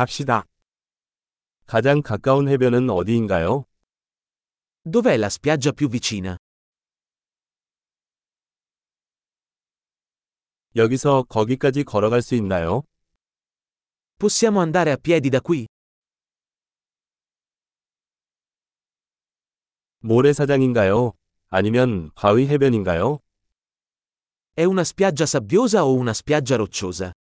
갑시다. 가장 가까운 해변은 어디인가요? Dov'è la spiaggia più vicina? 여기서 거기까지 걸어갈 수 있나요? Possiamo andare a piedi da qui? 모래사장인가요? 아니면 바위 해변인가요? È una spiaggia sabbiosa o una spiaggia rocciosa?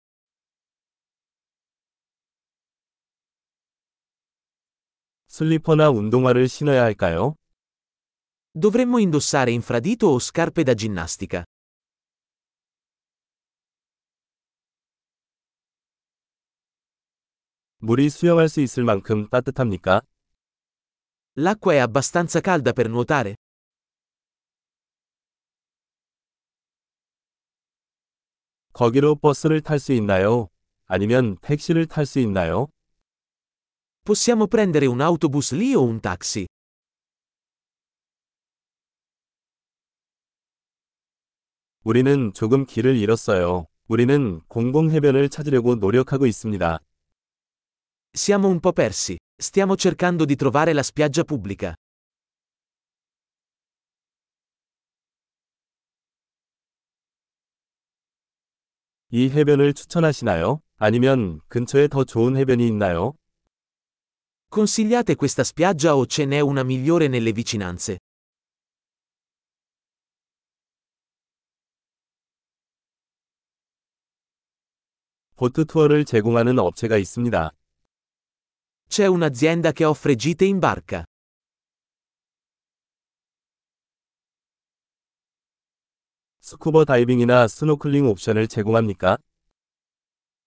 슬리퍼나 운동화를 신어야 할까요? Dovremmo indossare infradito o scarpe da ginnastica? 물이 수영할 수 있을 만큼 따뜻합니까? L'acqua è abbastanza calda per nuotare? 거기로 버스를 탈 수 있나요? 아니면 택시를 탈 수 있나요? Possiamo prendere un autobus lì o un taxi? 우리는 조금 길을 잃었어요. 우리는 공공 해변을 찾으려고 노력하고 있습니다. Siamo un po' persi. Stiamo cercando di trovare la spiaggia pubblica. 이 해변을 추천하시나요? 아니면 근처에 더 좋은 해변이 있나요? Consigliate questa spiaggia o ce n'è una migliore nelle vicinanze? 보트 투어를 제공하는 업체가 있습니다. C'è un'azienda che offre gite in barca. 스쿠버 다이빙이나 스노클링 옵션을 제공합니까?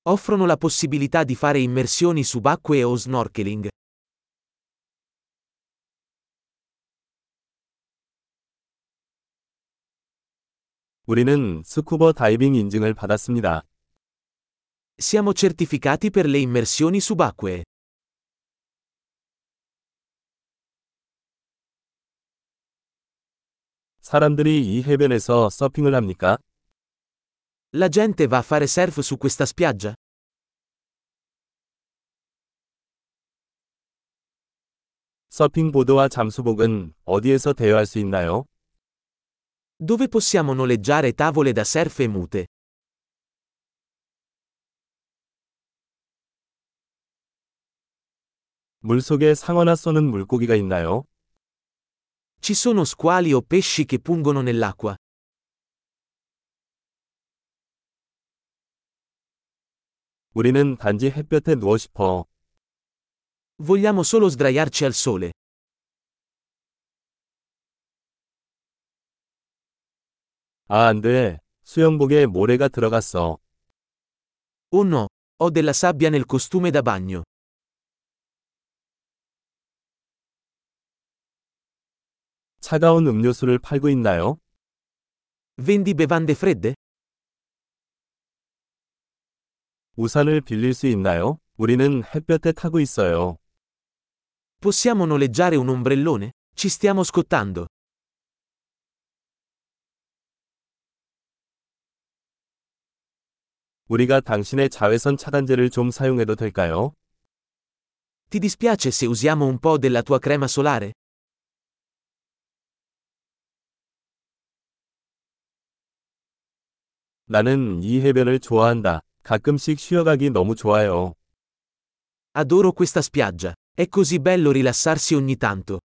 Offrono la possibilità di fare immersioni subacquee o snorkeling. 우리는 스쿠버 다이빙 인증을 받았습니다. Siamo certificati per le immersioni subacquee. 사람들이 이 해변에서 서핑을 합니까? La gente va a fare surf su questa spiaggia? 서핑보드와 잠수복은 어디에서 대여할 수 있나요? Dove possiamo noleggiare tavole da surf e mute? 물속에 상어나 쏘는 물고기가 있나요? Ci sono squali o pesci che pungono nell'acqua? 우리는 단지 햇볕에 누워 싶어. Vogliamo solo sdraiarci al sole. 아, 안 돼. 수영복에 모래가 들어갔어. Oh no, ho della sabbia nel costume da bagno. 차가운 음료수를 팔고 있나요? Vendi bevande fredde? 우산을 빌릴 수 있나요? 우리는 햇볕에 타고 있어요. Possiamo noleggiare un ombrellone? Ci stiamo scottando. 우리가 당신의 자외선 차단제를 좀 사용해도 될까요? Ti dispiace se usiamo un po' della tua crema solare? 나는 이 해변을 좋아한다. 가끔씩 쉬어가기 너무 좋아요. Adoro questa spiaggia. È così bello rilassarsi ogni tanto.